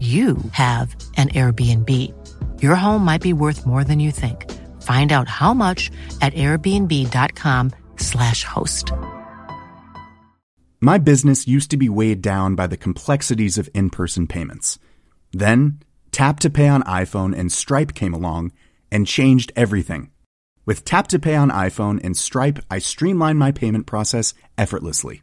you have an Airbnb. Your home might be worth more than you think. Find out how much at airbnb.com/slash host. My business used to be weighed down by the complexities of in person payments. Then, Tap to Pay on iPhone and Stripe came along and changed everything. With Tap to Pay on iPhone and Stripe, I streamlined my payment process effortlessly.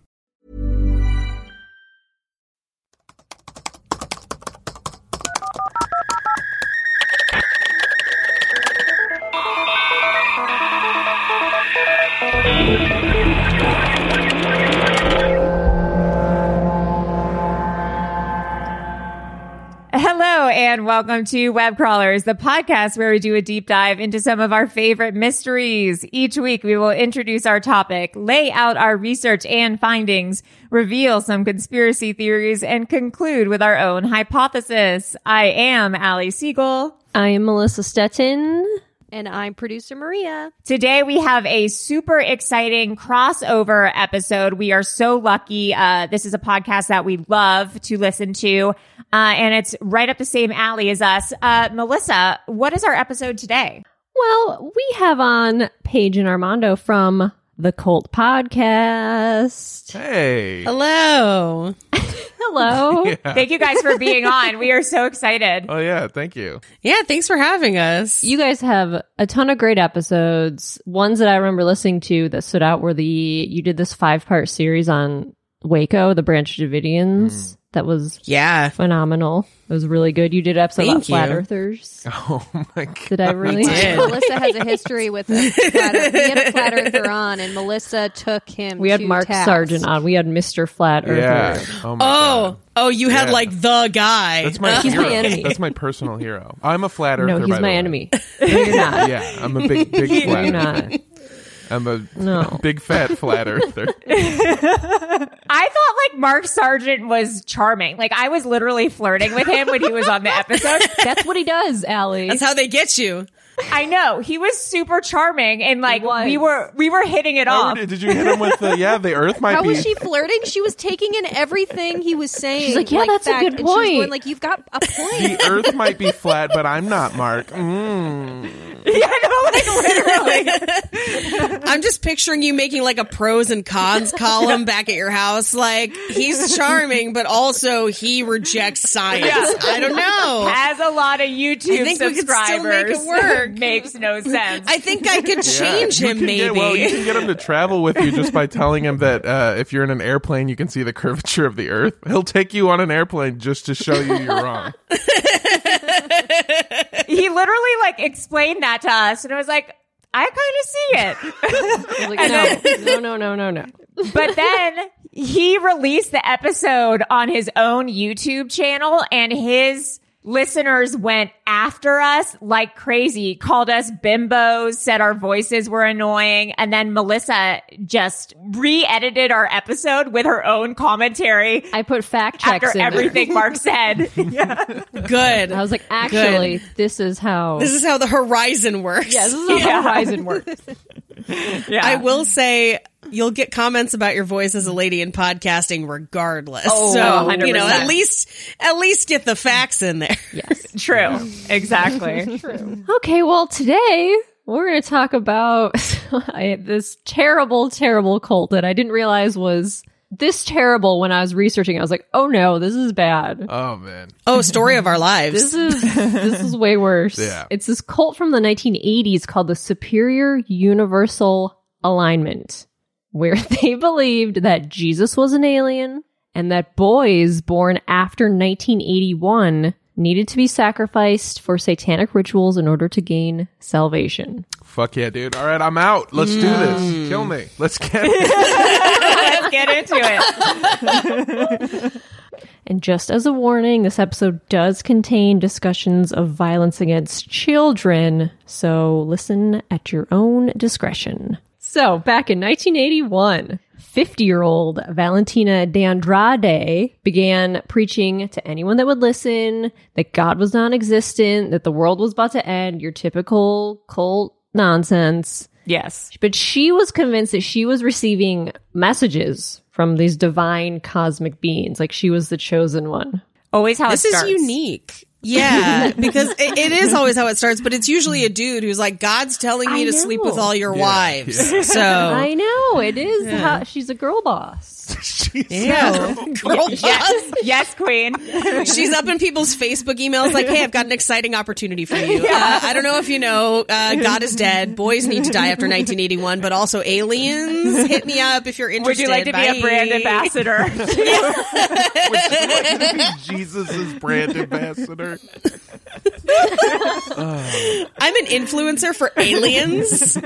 And welcome to Web Crawlers, the podcast where we do a deep dive into some of our favorite mysteries. Each week we will introduce our topic, lay out our research and findings, reveal some conspiracy theories, and conclude with our own hypothesis. I am Allie Siegel. I am Melissa Stettin. And I'm producer Maria. Today we have a super exciting crossover episode. We are so lucky. Uh, this is a podcast that we love to listen to. Uh, and it's right up the same alley as us. Uh, Melissa, what is our episode today? Well, we have on Paige and Armando from the Cult Podcast. Hey. Hello. Hello. Yeah. Thank you guys for being on. We are so excited. Oh yeah, thank you. Yeah, thanks for having us. You guys have a ton of great episodes. Ones that I remember listening to that stood out were the you did this five part series on Waco, the Branch Davidians. Hmm. That was yeah. phenomenal. It was really good. You did an episode Thank about flat you. earthers. Oh my god. Did I really? did. Melissa has a history with a flat earth. We had a flat earther on, and Melissa took him. We had to Mark task. Sargent on. We had Mr. Flat Earther. Yeah. Oh my Oh, god. oh, you had Yeah. like the guy. That's my He's my enemy. That's my personal hero. I'm a flat earther. No, by he's the my way. enemy. No, you're not. Yeah, I'm a big, big No, flat you're earther. not. I'm a No. big fat flat earther. I thought like Mark Sargent was charming. Like I was literally flirting with him when he was on the episode. That's what he does, Allie. That's how they get you. I know he was super charming and like we were we were hitting it off. did did you hit him with the yeah? The Earth might How be. was she flirting? She was taking in everything he was saying. She's like, "Yeah, that's a fact, good and she was point." going like, you've got a point. the Earth might be flat, but I'm not, Mark. Mm. yeah, no, like literally. I'm just picturing you making like a pros and cons column back at your house. Like he's charming, but also he rejects science. I don't know. Has a lot of YouTube I think we could still subscribers. make it work. Makes no sense. I think I could change You him. can Maybe. Get, well, you can get him to travel with you just by telling him that uh, if you're in an airplane, you can see the curvature of the Earth. He'll take you on an airplane just to show you you're wrong. he literally like explained that to us, and I was like, I kind of see it. Like, no, no, no, no, no, no. but then he released the episode on his own YouTube channel, and his listeners went after us like crazy, called us bimbos, said our voices were annoying. And then Melissa just re-edited our episode with her own commentary I put fact checks after in everything Mark said. yeah. Good. I was like, actually, this is how. This is how the horizon works. yeah, this is how Yeah. Horizon works. yeah. I will say you'll get comments about your voice as a lady in podcasting regardless. Oh, so, you know, at least at least get the facts in there. Yes. True. Exactly. Okay, well, today we're going to talk about this terrible, terrible cult that I didn't realize was this terrible when I was researching. I was like, oh no, this is bad. Oh man. Oh, story of our lives. This is this is way worse. Yeah. It's this cult from the 1980s called the Superior Universal Alignment, where they believed that Jesus was an alien and that boys born after 1981 needed to be sacrificed for satanic rituals in order to gain salvation. Fuck yeah, dude. All right, I'm out. Let's do this. Mm. Kill me. Let's get Let's get into it. And just as a warning, this episode does contain discussions of violence against children, so listen at your own discretion. So, back in 1981, 50 year old Valentina D'Andrade began preaching to anyone that would listen that God was non existent, that the world was about to end, your typical cult nonsense. Yes. But she was convinced that she was receiving messages from these divine cosmic beings, like she was the chosen one. Always how this it is starts. unique. Yeah, because it, it is always how it starts, but it's usually a dude who's like, God's telling me I to sleep with all your Yeah, wives. yeah. So, I know it is. How, she's a girl boss. she's yeah. Girl boss. Yes, yes, queen. She's up in people's Facebook emails like, hey, I've got an exciting opportunity for you. Uh, I don't know if you know, uh, God is dead. Boys need to die after 1981, but also aliens. Hit me up if you're interested. Would you like to be a brand ambassador? Jesus' brand ambassador. I'm an influencer for aliens.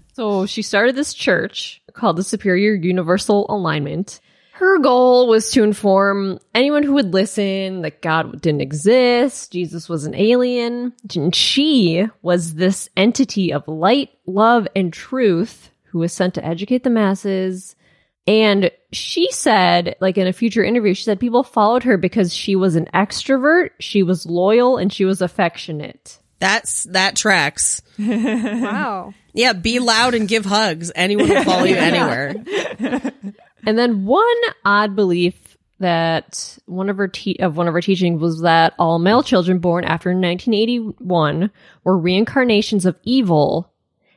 So she started this church called the Superior Universal Alignment. Her goal was to inform anyone who would listen that God didn't exist, Jesus was an alien, and she was this entity of light, love, and truth who was sent to educate the masses. And she said, like in a future interview, she said people followed her because she was an extrovert, she was loyal, and she was affectionate. That's that tracks. Wow. Yeah, be loud and give hugs. Anyone will follow you anywhere. And then one odd belief that one of her te- of one of her teachings was that all male children born after 1981 were reincarnations of evil,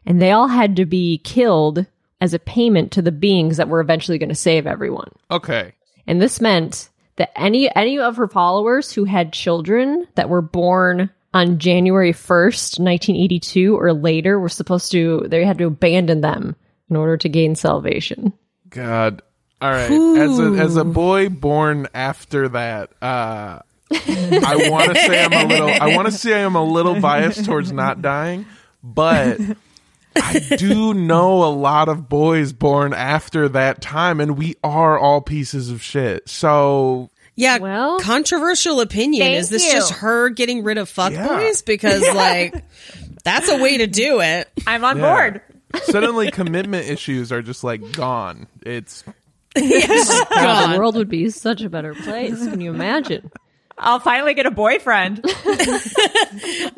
and they all had to be killed as a payment to the beings that were eventually going to save everyone. Okay. And this meant that any any of her followers who had children that were born on January 1st, 1982 or later were supposed to they had to abandon them in order to gain salvation. God. All right. As a as a boy born after that, uh I want to say I'm a little I want to say I'm a little biased towards not dying, but I do know a lot of boys born after that time and we are all pieces of shit. So Yeah, Well- controversial opinion. Is this you. just her getting rid of fuckboys? Yeah. Because like that's a way to do it. I'm on Yeah. board. suddenly commitment issues are just like gone. It's God, Gone. the world would be such a better place. Can you imagine? I'll finally get a boyfriend.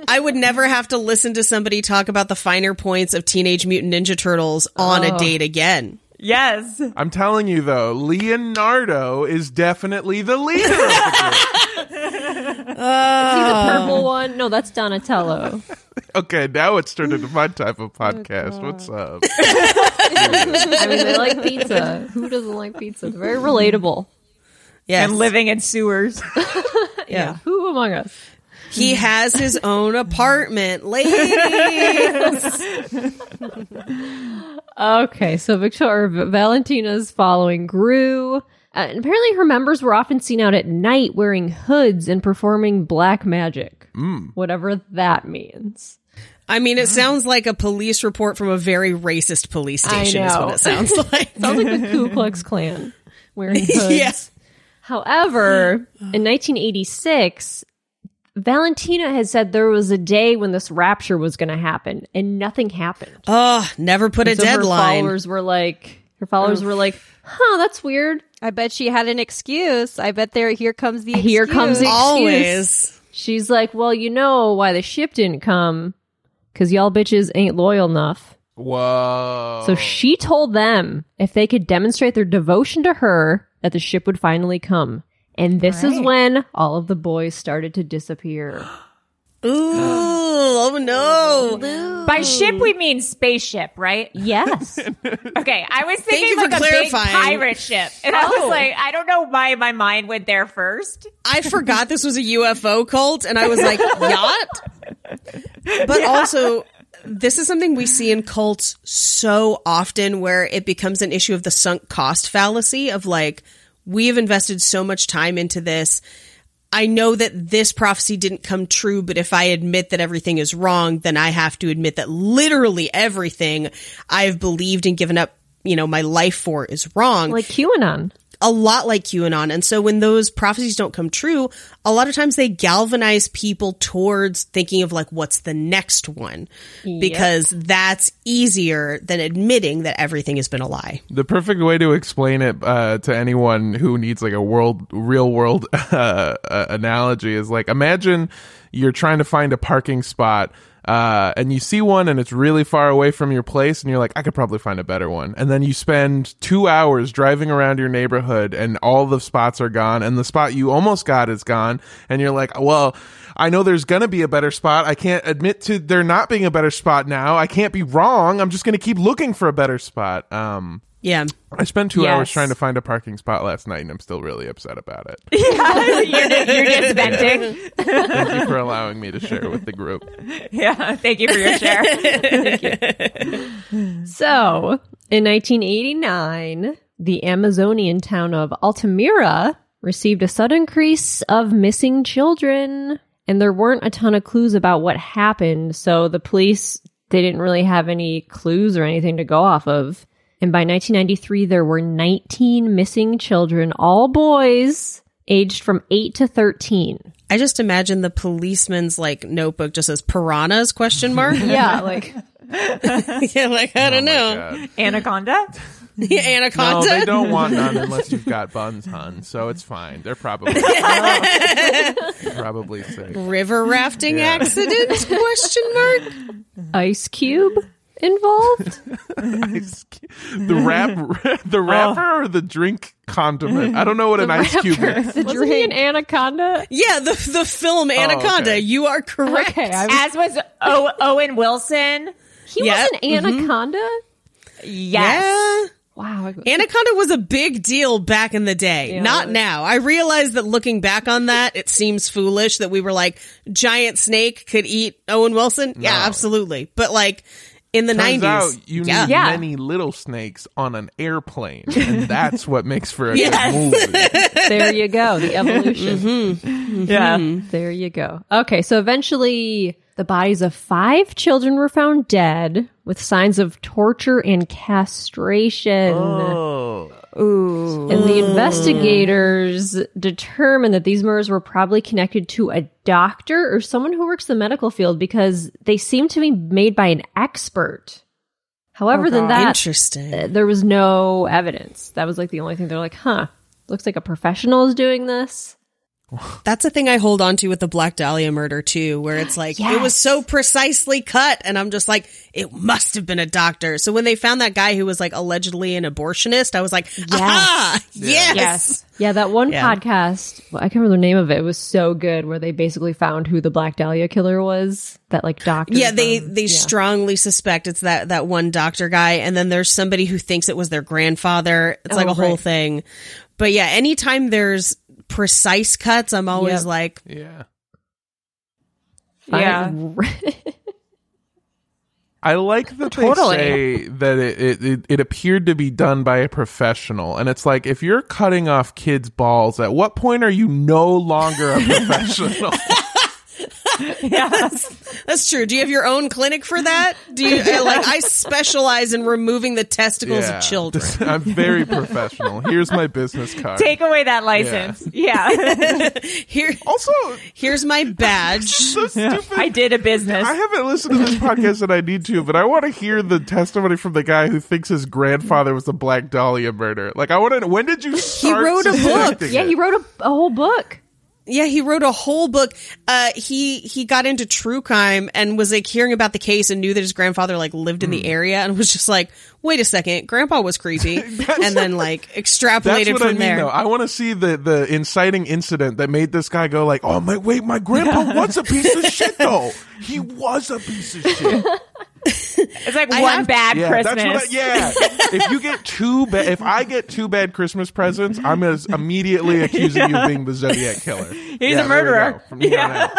I would never have to listen to somebody talk about the finer points of Teenage Mutant Ninja Turtles on a oh. date again. Yes. I'm telling you though, Leonardo is definitely the leader of the group. See the oh. purple one? No, that's Donatello. Okay, now it's turned into my type of oh, podcast. What's up? I mean, they like pizza. Who doesn't like pizza? They're very relatable. Yes. And living in sewers. Yeah. Who among us? He has his own apartment. Ladies. Okay, so Victoria Valentina's following grew. Uh, and apparently, her members were often seen out at night wearing hoods and performing black magic, whatever that means. I mean, it sounds like a police report from a very racist police station is what it sounds like. Sounds like the Ku Klux Klan wearing hoods. Yeah. However, in 1986, Valentina had said there was a day when this rapture was going to happen, and nothing happened. Oh, never put a so her deadline. followers were like, her followers were like, "Huh, that's weird." I bet she had an excuse. I bet there. Here comes the. Here comes the- excuse. Always. She's like, "Well, you know why the ship didn't come? Because y'all bitches ain't loyal enough." Whoa. So she told them if they could demonstrate their devotion to her, that the ship would finally come. And this is when all of the boys started to disappear. Ooh, oh no. By ship, we mean spaceship, right? Yes. Okay, I was thinking like a big pirate ship, and I was oh. like, I don't know why my mind went there first. I forgot this was a UFO cult and I was like, yacht? But also, this is something we see in cults so often where it becomes an issue of the sunk cost fallacy of like, we have invested so much time into this. I know that this prophecy didn't come true, but if I admit that everything is wrong, then I have to admit that literally everything I've believed and given up, you know, my life for is wrong like QAnon. A lot like QAnon. And so when those prophecies don't come true, a lot of times they galvanize people towards thinking of like, what's the next one? Because that's easier than admitting that everything has been a lie. The perfect way to explain it uh, to anyone who needs like a world, real world uh, uh, analogy is like imagine you're trying to find a parking spot. Uh, and you see one and it's really far away from your place and you're like, I could probably find a better one. And then you spend two hours driving around your neighborhood and all the spots are gone and the spot you almost got is gone. And you're like, well, I know there's gonna be a better spot. I can't admit to there not being a better spot now. I can't be wrong. I'm just gonna keep looking for a better spot. Um, Yeah. I spent two Yes. hours trying to find a parking spot last night, and I'm still really upset about it. you're, you're just venting. Thank you for allowing me to share with the group. Yeah, thank you for your share. Thank you. So, in 1989, the Amazonian town of Altamira received a sudden increase of missing children, and there weren't a ton of clues about what happened, so the police they didn't really have any clues or anything to go off of. And by 1993, there were 19 missing children, all boys, aged from 8 to 13. I just imagine the policeman's like notebook just says piranhas question mark. Yeah, like yeah, like I don't oh know. God. Anaconda? No, Anaconda. they don't want none unless you've got buns, hun. So it's fine. They're probably probably safe. River rafting accident question mark. Ice Cube involved. Ice cu- the rap, the oh. rapper, or the drink condiment. I don't know what an ice cube is. The Wasn't he an anaconda? Yeah, the the film oh, Anaconda. okay. You are correct. Okay, I was, As was o- Owen Wilson. he Yeah, was an mm-hmm. anaconda. Yes. Yeah. Wow. Anaconda was a big deal back in the day. Yeah. Not now. I realize that looking back on that, it seems foolish that we were like, giant snake could eat Owen Wilson. Yeah, absolutely. But like in the Turns 90s. out you yeah. need Yeah. many little snakes on an airplane, and that's what makes for a Yes. good movie. there you go. The evolution. Mm-hmm. Mm-hmm. Yeah. There you go. Okay, so eventually the bodies of five children were found dead with signs of torture and castration. Oh, And the investigators determined that these murders were probably connected to a doctor or someone who works the medical field because they seem to be made by an expert. However, than that, Interesting. uh, there was no evidence. That was like the only thing they're like, huh, looks like a professional is doing this. That's a thing I hold on to with the Black Dahlia murder too, where it's like it was so precisely cut, and I'm just like, it must have been a doctor. So when they found that guy who was like allegedly an abortionist, I was like, aha, yes, Yes. Yeah, that one Yeah. podcast, well, I can't remember the name of it. It was so good where they basically found who the Black Dahlia killer was. That like doctor. Yeah, they from- they yeah. strongly suspect it's that that one doctor guy, and then there's somebody who thinks it was their grandfather. It's like Oh, a whole thing. But yeah, anytime there's precise cuts, I'm always Yep. like, yeah. Yeah. I like that Totally. they say that it, it, it, it appeared to be done by a professional. And it's like, if you're cutting off kids' balls, at what point are you no longer a professional? That's true. Do you have your own clinic for that? Do you uh, like? I specialize in removing the testicles Yeah. of children. This- I'm very professional. Here's my business card. Take away that license. Yeah. Here, also, here's my badge. so stupid. I did a business. I haven't listened to this podcast that I need to, but I want to hear the testimony from the guy who thinks his grandfather was the Black Dahlia murder. Like, I want to. When did you start? wrote a book. Yeah, it? he wrote a, a whole book. Yeah, he wrote a whole book. Uh, he he got into true crime and was like hearing about the case and knew that his grandfather like lived in Hmm. the area and was just like, wait a second, grandpa was creepy, and then like That's extrapolated what from I mean, there. though. I want to see the the inciting incident that made this guy go like, "Oh my, wait, my grandpa was a piece of shit, though. He was a piece of shit." it's like I one have- bad Yeah, Christmas. that's what. I, yeah, if you get two bad, if I get two bad Christmas presents, I'm as immediately accusing you of being the Zodiac killer. He's Yeah, a murderer. go. From here on out.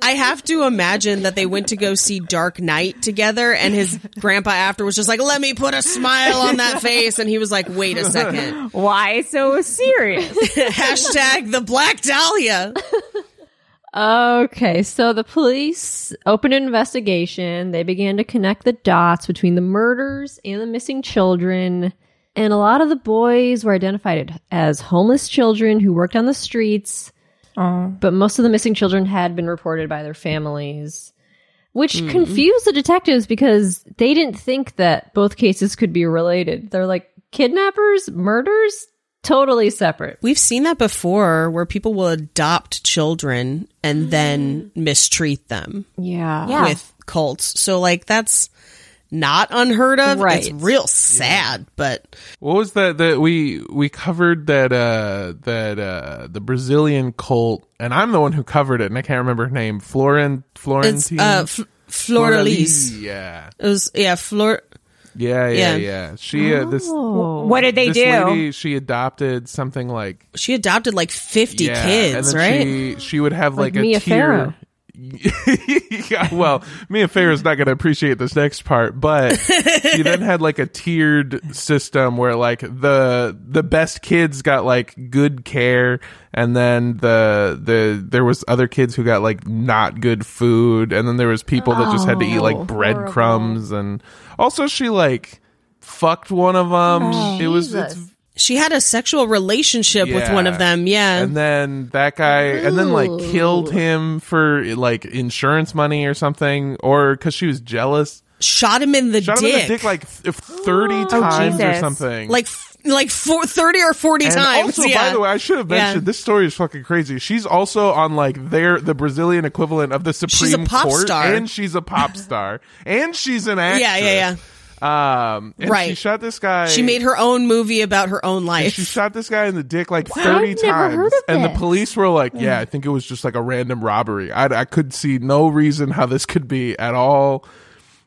I have to imagine that they went to go see Dark Knight together, and his grandpa after was just like, "Let me put a smile on that face," and he was like, "Wait a second, Why so serious? hashtag the Black Dahlia." Okay, so the police opened an investigation. They began to connect the dots between the murders and the missing children. And a lot of the boys were identified as homeless children who worked on the streets. Oh. But most of the missing children had been reported by their families, which mm-hmm. confused the detectives because they didn't think that both cases could be related. They're like, kidnappers, murders, totally separate. We've seen that before, where people will adopt children and then mistreat them. Yeah. Yeah. with cults. So like that's not unheard of. Right. It's real sad, but What was that that we we covered that uh that uh the Brazilian cult and I'm the one who covered it and I can't remember her name. Florin it's Florentine uh F- Floralise. Yeah. It was yeah, Flor Yeah, Yeah. yeah, yeah. She uh, this Oh. what did they this do? lady she adopted something like she adopted like 50 yeah, kids, and then right? She she would have like, Like a Mia tier. Farrow. yeah, well, Mia Farrow's not going to appreciate this next part, but she then had like a tiered system where like the the best kids got like good care, and then the the there was other kids who got like not good food, and then there was people that just had to eat like Oh, breadcrumbs, and also she like fucked one of them. it was it's. She had a sexual relationship with one of them. Yeah. and then that guy and then like killed him for like insurance money or something or because she was jealous Shot him in the shot dick. him in the dick like th- 30 times or something like like four, 30 or 40 and times. also yeah. by the way i should have Yeah. mentioned this story is fucking crazy she's also on like their the brazilian equivalent of the supreme pop court star. and she's a pop star and she's an actress Yeah, yeah, yeah um and Right. she shot this guy she made her own movie about her own life. she shot this guy in the dick like Wow, 30 I've never times heard of and the police were like yeah i think it was just like a random robbery i, I could see no reason how this could be at all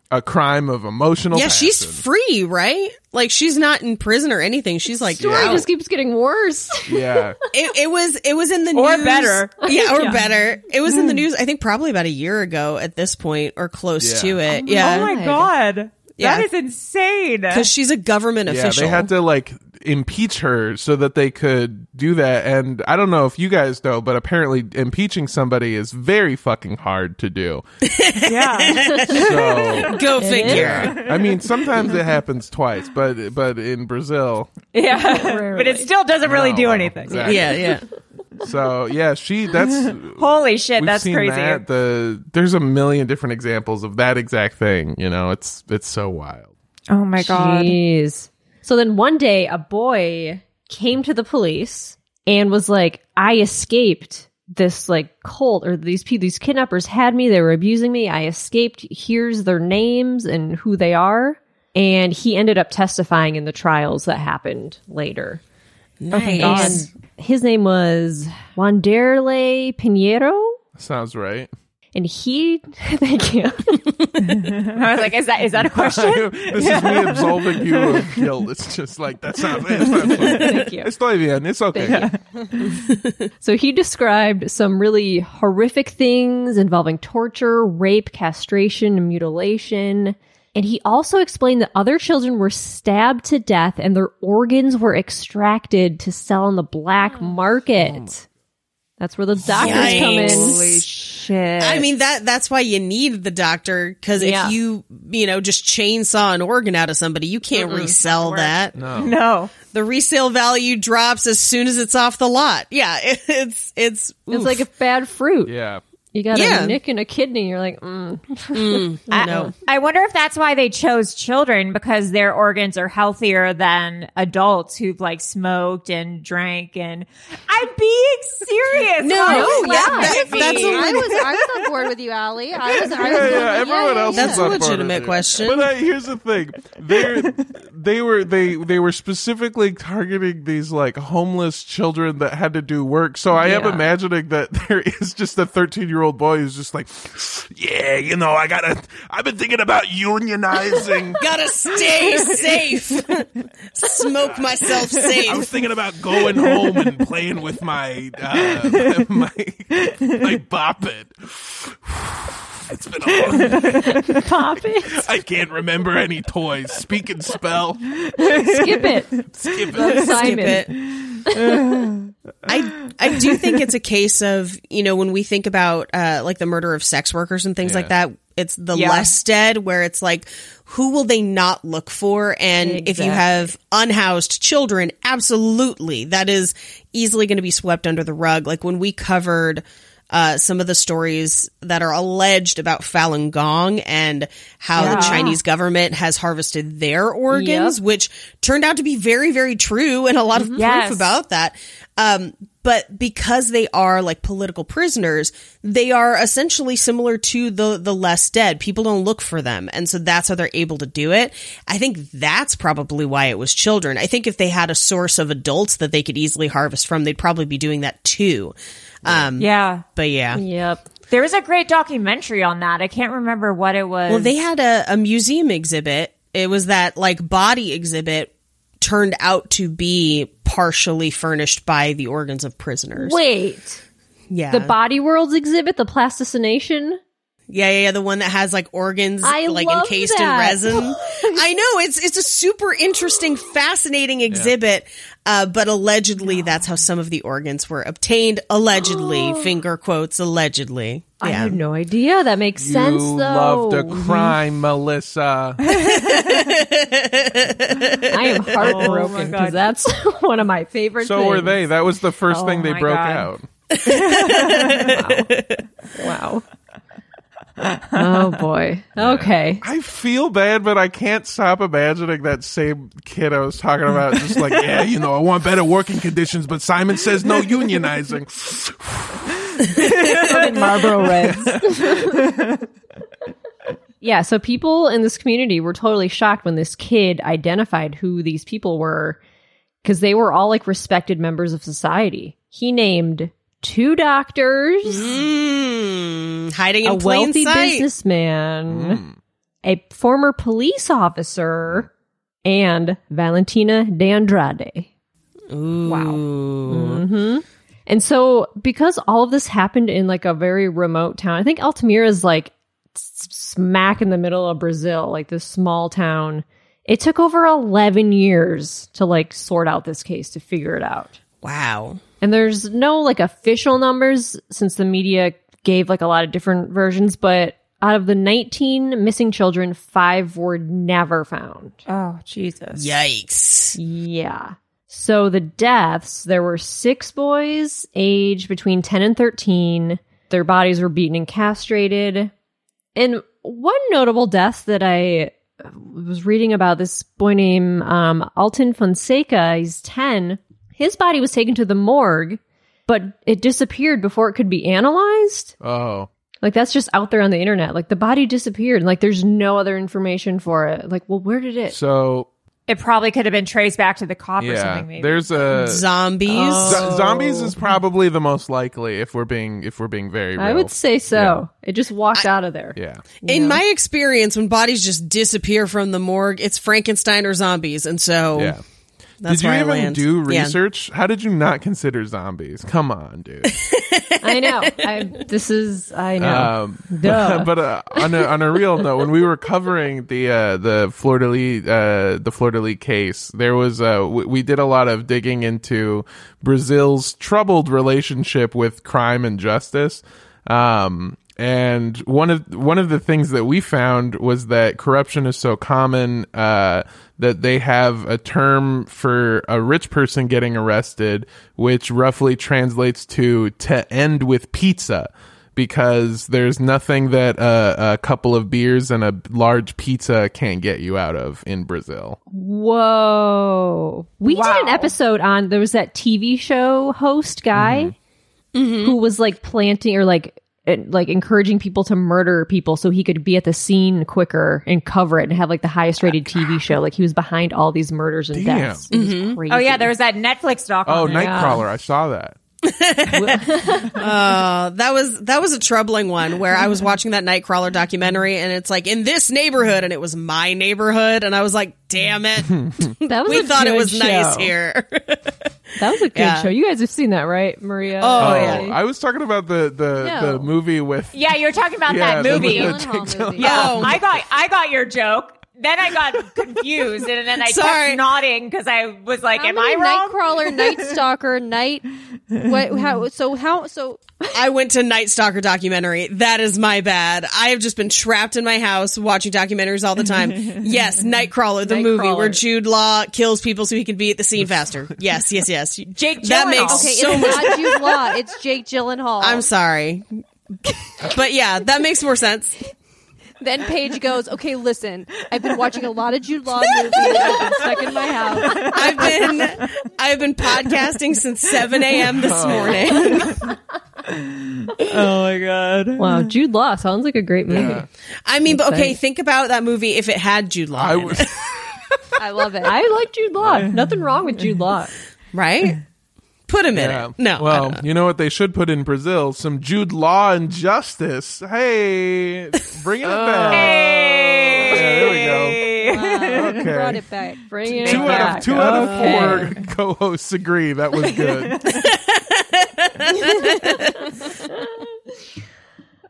a crime of emotional yeah, she's free, right? Like she's not in prison or anything. She's like Story out. just keeps getting worse. yeah it, it was it was in the news. Or news better. yeah or better it was in the news i think probably about a year ago at this point or close Yeah. to it oh yeah Oh my god. Yeah. That is insane. because she's a government yeah official they had to like impeach her so that they could do that and i don't know if you guys know but apparently impeaching somebody is very fucking hard to do yeah. so go figure yeah i mean sometimes it happens twice but but in brazil Yeah. but it still doesn't really no, do anything. exactly. yeah yeah so yeah she that's Holy shit, that's crazy. That. The there's a million different examples of that exact thing. You know, it's it's so wild. Oh my god. Jeez. So then one day, a boy came to the police and was like, "I escaped this like cult, or these people, these kidnappers had me. They were abusing me. I escaped. Here's their names and who they are." And he ended up testifying in the trials that happened later. Nice And his name was Wanderlei Pinheiro. Sounds right. And he, thank you. I was like, is that is that a question? this is me absolving you of guilt. It's just like that's not. It's not Thank you. Estoy bien. It's okay. So he described some really horrific things involving torture, rape, castration, and mutilation. And he also explained that other children were stabbed to death and their organs were extracted to sell on the black oh, market. That's where the doctors come in. Holy shit. I mean that that's why you need the doctor because if Yeah. you you know just chainsaw an organ out of somebody, you can't resell that. no. The resale value drops as soon as it's off the lot. Yeah, it's it's It's like a bad fruit. Yeah. You got Yeah. a nick in a kidney. You're like, mm. I know. I wonder if that's why they chose children because their organs are healthier than adults who've like smoked and drank and I'm being serious. No, Why no, that- that that's a I was I was on board with you, Allie. I was. I was Yeah, yeah, with- everyone else That's is a on board with legitimate question. But uh, here's the thing: they they were they they were specifically targeting these like homeless children that had to do work. So I am imagining that there is just a 13 year old boy who's just like, yeah, you know, I gotta. I've been thinking about unionizing. Gotta stay safe. Smoke myself safe. I was thinking about going home and playing with my uh, my my bop it. It's been a long. pop it, I can't remember any toys. Speak and spell. skip it. Skip it. Simon. Skip it. I I do think it's a case of you know when we think about uh, like the murder of sex workers and things like that. It's the Yeah. less dead where it's like who will they not look for and if you have unhoused children absolutely that is easily going to be swept under the rug like when we covered uh, some of the stories that are alleged about Falun Gong and how the Chinese government has harvested their organs, Yep. which turned out to be very, very true and a lot of Yes. proof about that. Um, but because they are like political prisoners, they are essentially similar to the the less dead. People don't look for them, and so that's how they're able to do it. I think that's probably why it was children. I think if they had a source of adults that they could easily harvest from, they'd probably be doing that too. Um, Yeah. but yeah. Yep. There was a great documentary on that. I can't remember what it was. Well, they had a, a museum exhibit. It was that like body exhibit turned out to be partially furnished by the organs of prisoners. Wait, yeah. the Body Worlds exhibit, the plastination. Yeah, yeah, yeah, the one that has like organs I like encased that. in resin. I know it's it's a super interesting, fascinating exhibit. Uh, but allegedly, that's how some of the organs were obtained. Allegedly, finger quotes. Allegedly, I yeah. had no idea. That makes sense, you though. love the crime, Melissa. I am heartbroken because that's one of my favorite. so were they. That was the first Oh thing they broke God. out. Wow. Oh boy. Okay. I feel bad, but I can't stop imagining that same kid I was talking about. Just like, yeah, you know, I want better working conditions, but Simon says no unionizing. Marlboro Reds. yeah, so people in this community were totally shocked when this kid identified who these people were because they were all like respected members of society. He named two doctors, Mm, hiding in a wealthy sight. businessman, a former police officer, and Valentina de Andrade. Wow. And so, because all of this happened in like a very remote town, I think Altamira is like smack in the middle of Brazil, like this small town. It took over 11 years to like sort out this case to figure it out. Wow. And there's no like official numbers since the media gave like a lot of different versions, but out of the 19 missing children, five were never found. oh, Jesus. Yikes. Yeah. So the deaths, there were six boys aged between 10 and 13. Their bodies were beaten and castrated. And one notable death that I was reading about this boy named um, Alton Fonseca, he's 10. His body was taken to the morgue, but it disappeared before it could be analyzed. Oh, Like that's just out there on the internet. Like the body disappeared and like there's no other information for it. Like, well, where did it? so It probably could have been traced back to the cop or something, maybe. there's a Zombies. zo- oh. zombies is probably the most likely if we're being if we're being very. Real. I would say so. It just walked out of there. yeah. In my experience, when bodies just disappear from the morgue, it's Frankenstein or zombies, and so Yeah. That's did you where I even land. do Yeah. research? How did you not consider zombies? Come on, dude. I know. I, this is, I know. Um, Duh. but uh, on a on a real note, when we were covering the uh, the Flordelis uh, the Flordelis case, there was uh, we, we did a lot of digging into Brazil's troubled relationship with crime and justice. Um, and one of one of the things that we found was that corruption is so common uh, that they have a term for a rich person getting arrested, which roughly translates to "to end with pizza." Because there's nothing that a, a couple of beers and a large pizza can't get you out of in Brazil. Whoa. We did an episode on there was that TV show host guy who was like planting or like like encouraging people to murder people so he could be at the scene quicker and cover it and have like the highest rated TV show. Like he was behind all these murders and Damn. deaths. It was mm-hmm. oh, crazy. Oh yeah, there was that Netflix doc. Oh, on it. Nightcrawler! I saw that. Uh, that was that was a troubling one where I was watching that Nightcrawler documentary and it's like in this neighborhood and it was my neighborhood and I was like, damn it, that was we thought it good was nice here. That was a good Yeah. show. You guys have seen that, right, Maria? Oh, Oh, yeah. I was talking about the the, No. the movie with Yeah, you're talking about Yeah, that the- movie. the- Gyllenhaal movie. Yeah, Oh. I got I got your joke. Then I got confused, and then I Sorry. kept nodding because I was like, How "Am I wrong?" Nightcrawler, Night Stalker, Night. What? How? So how? So I went to Night Stalker documentary. That is my bad. I have just been trapped in my house watching documentaries all the time. Yes, Nightcrawler, the movie where Jude Law kills people so he can be at the scene faster. Yes, yes, yes. Jake That Gyllenhaal. makes okay, so it's much. not Jude Law. It's Jake Gyllenhaal. I'm sorry. But yeah, that makes more sense. Then Paige goes, "Okay, listen. I've been watching a lot of Jude Law movies. I've been stuck in my house. I've been I've been podcasting since 7 a.m. this oh. morning. Oh my god! Wow, Jude Law sounds like a great movie. Yeah. I mean, but okay, Thanks. think about that movie if it had Jude Law, I in was it, I love it. I like Jude Law. Nothing wrong with Jude Law. right? Put him in yeah. it. No, Well, know. you know what they should put in Brazil? Some Jude Law and justice. Hey, bring it oh. back. Yeah, there we go. Wow, Okay. Brought it back. Bring it Two out back. of two out of four co-hosts agree that was good.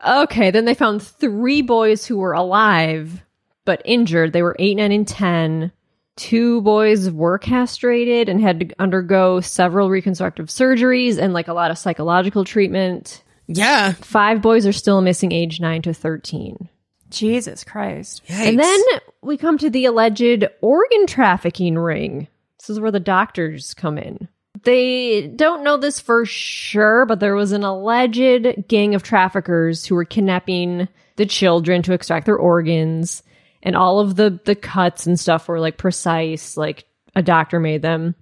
Okay, then they found three boys who were alive but injured. They were eight, nine, and ten. Two boys were castrated and had to undergo several reconstructive surgeries and like a lot of psychological treatment. yeah. Five boys are still missing age nine to 13. Jesus Christ! And then we come to the alleged organ trafficking ring. This is where the doctors come in. They don't know this for sure, but there was an alleged gang of traffickers who were kidnapping the children to extract their organs, and all of the the cuts and stuff were like precise, like a doctor made them.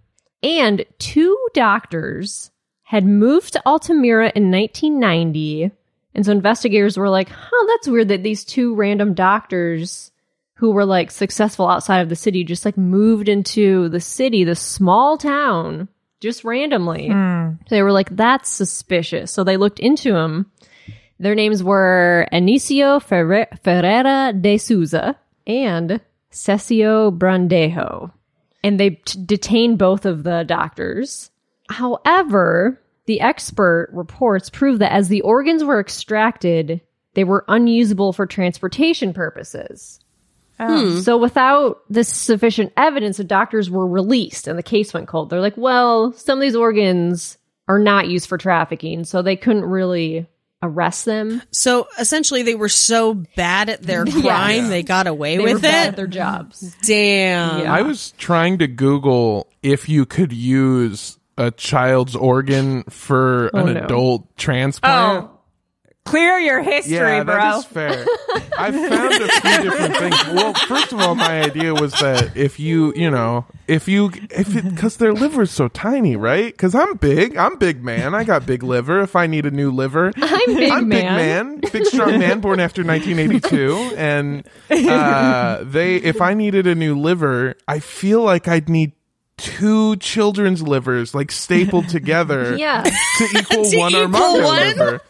And two doctors had moved to Altamira in 1990 and so investigators were like, huh, that's weird that these two random doctors who were like successful outside of the city just like moved into the city, the small town, just randomly. Hmm. They were like, that's suspicious. So they looked into them. Their names were Anicio Ferre- Ferreira de Souza and Cecilio Brandejo. And they t- detained both of the doctors. However, the expert reports prove that as the organs were extracted, they were unusable for transportation purposes. Oh. Hmm. So without this sufficient evidence, the doctors were released and the case went cold. They're like, well, some of these organs are not used for trafficking, so they couldn't really arrest them. So essentially, they were so bad at their crime, they got away They with were bad it. at their jobs. Damn. Yeah. I was trying to Google if you could use a child's organ for an Oh, no. adult transplant. Oh, clear your history, Yeah, bro. that is fair. I found a few different things. Well, first of all, my idea was that if you, you know, if you, if it, because their liver's so tiny, right? Because I'm big, I'm big man. I got big liver. If I need a new liver, I'm big I'm big man. man, big strong man, born after 1982, and uh, they, if I needed a new liver, I feel like I'd need two children's livers like stapled together Yeah. to equal To one equal Armando one? liver.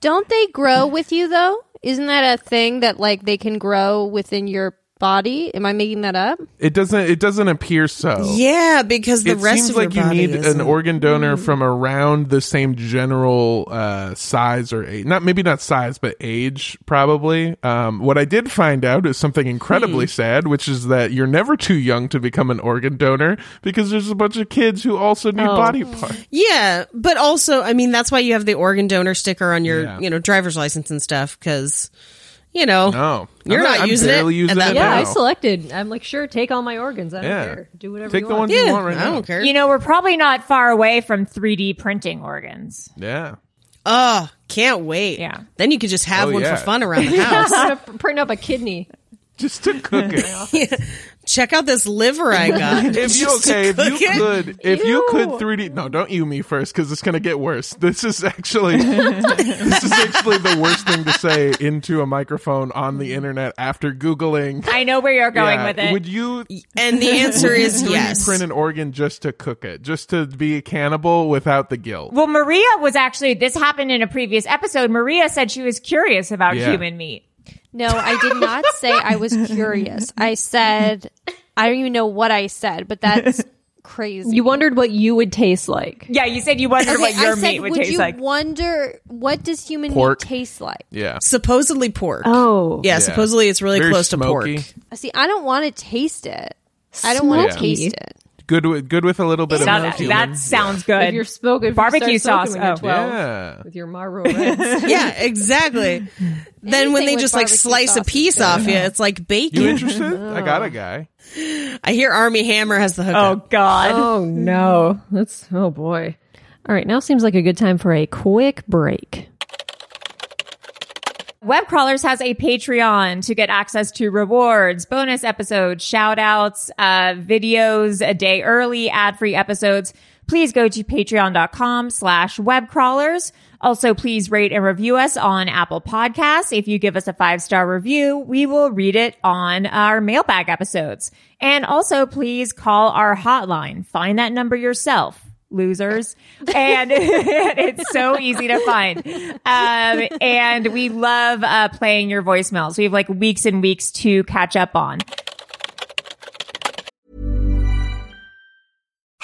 Don't they grow with you though? Isn't that a thing that like they can grow within your body. Am I making that up? It doesn't. It doesn't appear so. Yeah, because the it rest seems of like your you body need an isn't. organ donor Hmm. from around the same general uh, size or age. Not maybe not size, but age probably. Um, what I did find out is something incredibly Hmm. sad, which is that you're never too young to become an organ donor because there's a bunch of kids who also need Oh. body parts. Yeah, but also, I mean, that's why you have the organ donor sticker on your, Yeah. you know, driver's license and stuff, because, you know, No, You're I'm not using it barely at using that it Yeah, I selected. I'm like, sure, take all my organs. I don't Yeah. care. Do whatever Take you the want. ones you want right I now. don't care. You know, we're probably not far away from 3D printing organs. Yeah. oh, can't wait. Yeah. Then you could just have Oh, one yeah. for fun around the house. I'm print up a kidney. Just to cook it. Check out this liver I got. if you okay, if you it. could, if you could 3D, no, don't you me first because it's gonna get worse. This is actually, this is actually the worst thing to say into a microphone on the internet after googling. I know where you're going Yeah, with it. Would you And the answer is yes. print an organ just to cook it, just to be a cannibal without the guilt? well, Maria was actually, this happened in a previous episode. Maria said she was curious about Yeah. human meat. No, I did not say I was curious. I said I don't even know what I said, but that's crazy. You wondered what you would taste like. Yeah, you said you wondered Okay, what your I said, meat would, taste you like. wonder what does human Pork. meat taste like? Yeah, supposedly pork. Oh. yeah, supposedly it's really Very close smoky. to pork. See, I don't want to taste it. I don't want to Smoky. taste it. Good with good with a little bit Now of that, cumin. that sounds If good. you're smoking Barbecue if you start sauce, smoking when you're oh. 12 yeah. with your Marlboro Reds. Yeah, exactly. then when Anything they with just like barbecue slice a sauce is piece good. off you, it's like bacon. You interested? I got a guy. I hear Armie Hammer has the hook. oh, hookup. God. oh no, that's oh boy. All right, now seems like a good time for a quick break. Web Crawlers has a Patreon to get access to rewards, bonus episodes, shout outs, uh, videos a day early, ad free episodes. Please go to patreon.com slash webcrawlers. Also, please rate and review us on Apple Podcasts. If you give us a five star review, we will read it on our mailbag episodes. And also, please call our hotline. Find that number yourself losers. And it's so easy to find. Um and we love uh playing your voicemails. We have like weeks and weeks to catch up on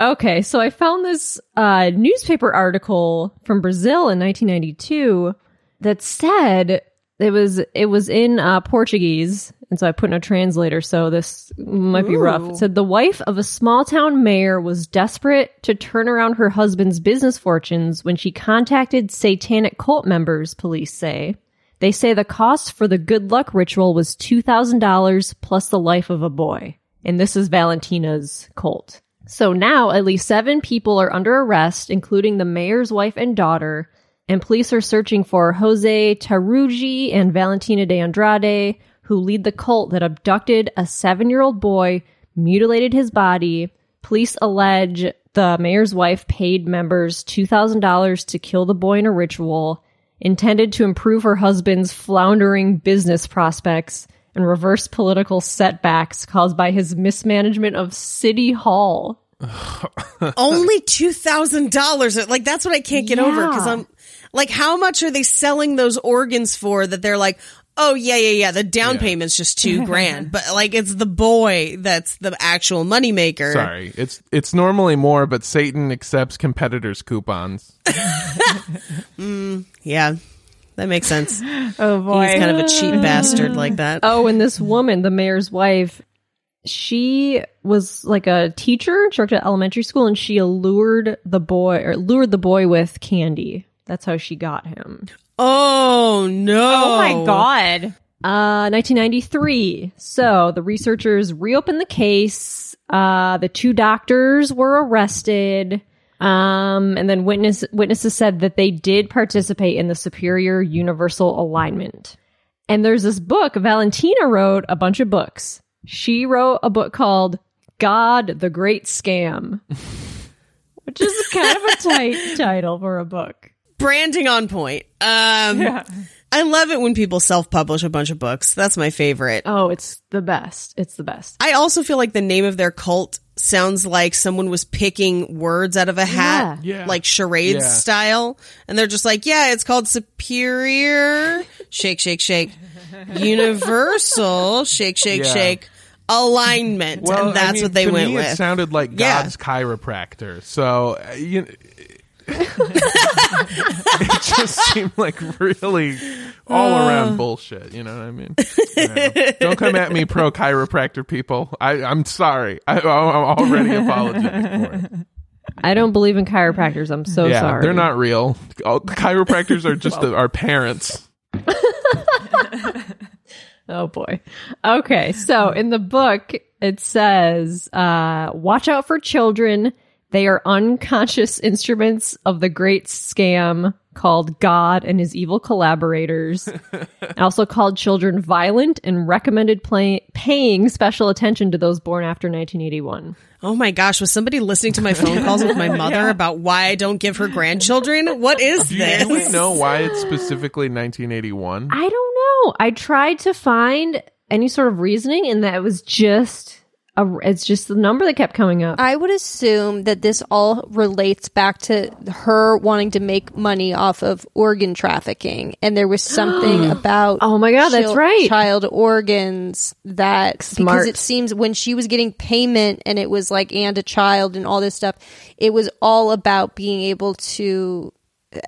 Okay, so I found this uh, newspaper article from Brazil in 1992 that said it was it was in uh, Portuguese, and so I put in a translator. So this might be rough. It said the wife of a small town mayor was desperate to turn around her husband's business fortunes when she contacted satanic cult members. Police say they say the cost for the good luck ritual was two thousand dollars plus the life of a boy, and this is Valentina's cult. So now at least seven people are under arrest, including the mayor's wife and daughter, and police are searching for Jose Tarugi and Valentina de Andrade, who lead the cult that abducted a seven year old boy, mutilated his body. Police allege the mayor's wife paid members $2,000 to kill the boy in a ritual. intended to improve her husband's floundering business prospects and reverse political setbacks caused by his mismanagement of City Hall. Only two thousand dollars. Like that's what I can't get over because I'm like, how much are they selling those organs for? That they're like, oh yeah, yeah, yeah. The down Yeah. payment's just two grand, but like it's the boy that's the actual moneymaker. Sorry, it's it's normally more, but Satan accepts competitors' coupons. Hmm. Yeah, that makes sense. Oh boy. He's kind of a cheap bastard like that. Oh, and this woman, the mayor's wife, she was like a teacher, she worked at elementary school, and she allured the boy or lured the boy with candy. That's how she got him. Oh no! Oh my god. Uh, 1993. So the researchers reopened the case. Uh, the two doctors were arrested. Um, and then witness witnesses said that they did participate in the superior universal alignment. And there's this book. Valentina wrote a bunch of books. She wrote a book called God the Great Scam, which is kind of a tight title for a book. Branding on point. Um, I love it when people self-publish a bunch of books. That's my favorite. Oh, it's the best. It's the best. I also feel like the name of their cult sounds like someone was picking words out of a hat, Yeah. Yeah. like charades Yeah. style, and they're just like, "Yeah, it's called Superior Shake Shake Shake Universal Shake Shake Yeah. Shake Alignment," Well, and that's I mean, what they to went me, with. It sounded like Yeah. God's chiropractor. So uh, you. It just seemed like really all around bullshit. You know what I mean? You know. Don't come at me, pro chiropractor people. I, I'm sorry. I, I'm already apologetic for it. I don't believe in chiropractors. I'm so yeah, sorry. they're not real. All- chiropractors are just the, our parents. Oh boy. Okay, so in the book it says, uh, "Watch out for children. They are unconscious instruments of the great scam called God and his evil collaborators." I also called children violent and recommended play- paying special attention to those born after 1981. Oh my gosh, was somebody listening to my phone calls with my mother about why I don't give her grandchildren? What is this? Do you really know why it's specifically 1981? I don't know. I tried to find any sort of reasoning, and that it was just a. It's just the number that kept coming up. I would assume that this all relates back to her wanting to make money off of organ trafficking, and there was something about Oh my God, that's right. child organs that Smart. because it seems when she was getting payment and it was like and a child and all this stuff, it was all about being able to.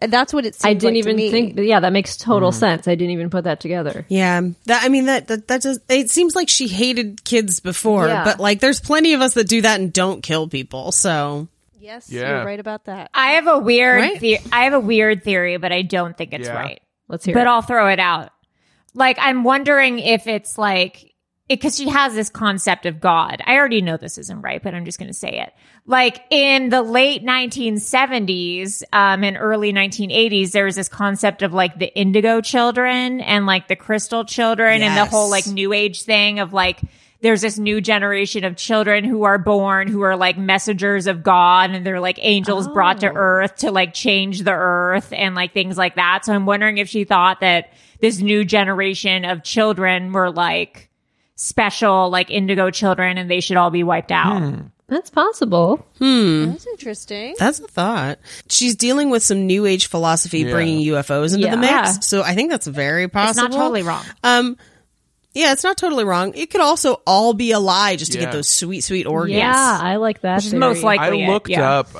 That's what it seemed I didn't like to even me. think. Yeah, that makes total mm. sense. I didn't even put that together. Yeah, that I mean that that that just it seems like she hated kids before, Yeah. but like there's plenty of us that do that and don't kill people. So Yes, Yeah. you're right about that. I have a weird Right? the- I have a weird theory, but I don't think it's Yeah. right. Let's hear but it. I'll throw it out. Like I'm wondering if it's like because she has this concept of God. I already know this isn't right, but I'm just going to say it. Like in the late 1970s um, and early 1980s, there was this concept of like the indigo children and like the crystal children and the whole like new age thing of like there's this new generation of children who are born who are like messengers of God and they're like angels brought to earth to like change the earth and like things like that. So I'm wondering if she thought that this new generation of children were like special, like indigo children and they should all be wiped out. That's possible. Hmm. That's interesting. that's a thought. She's dealing with some new age philosophy, Yeah. bringing UFOs into the Yeah. mix. So I think that's very possible. It's possible. not totally wrong. Um, yeah, it's not totally wrong. It could also all be a lie just to Yeah. get those sweet, sweet organs. Yeah, I like that. Which is most likely I it, looked yeah. up. Uh,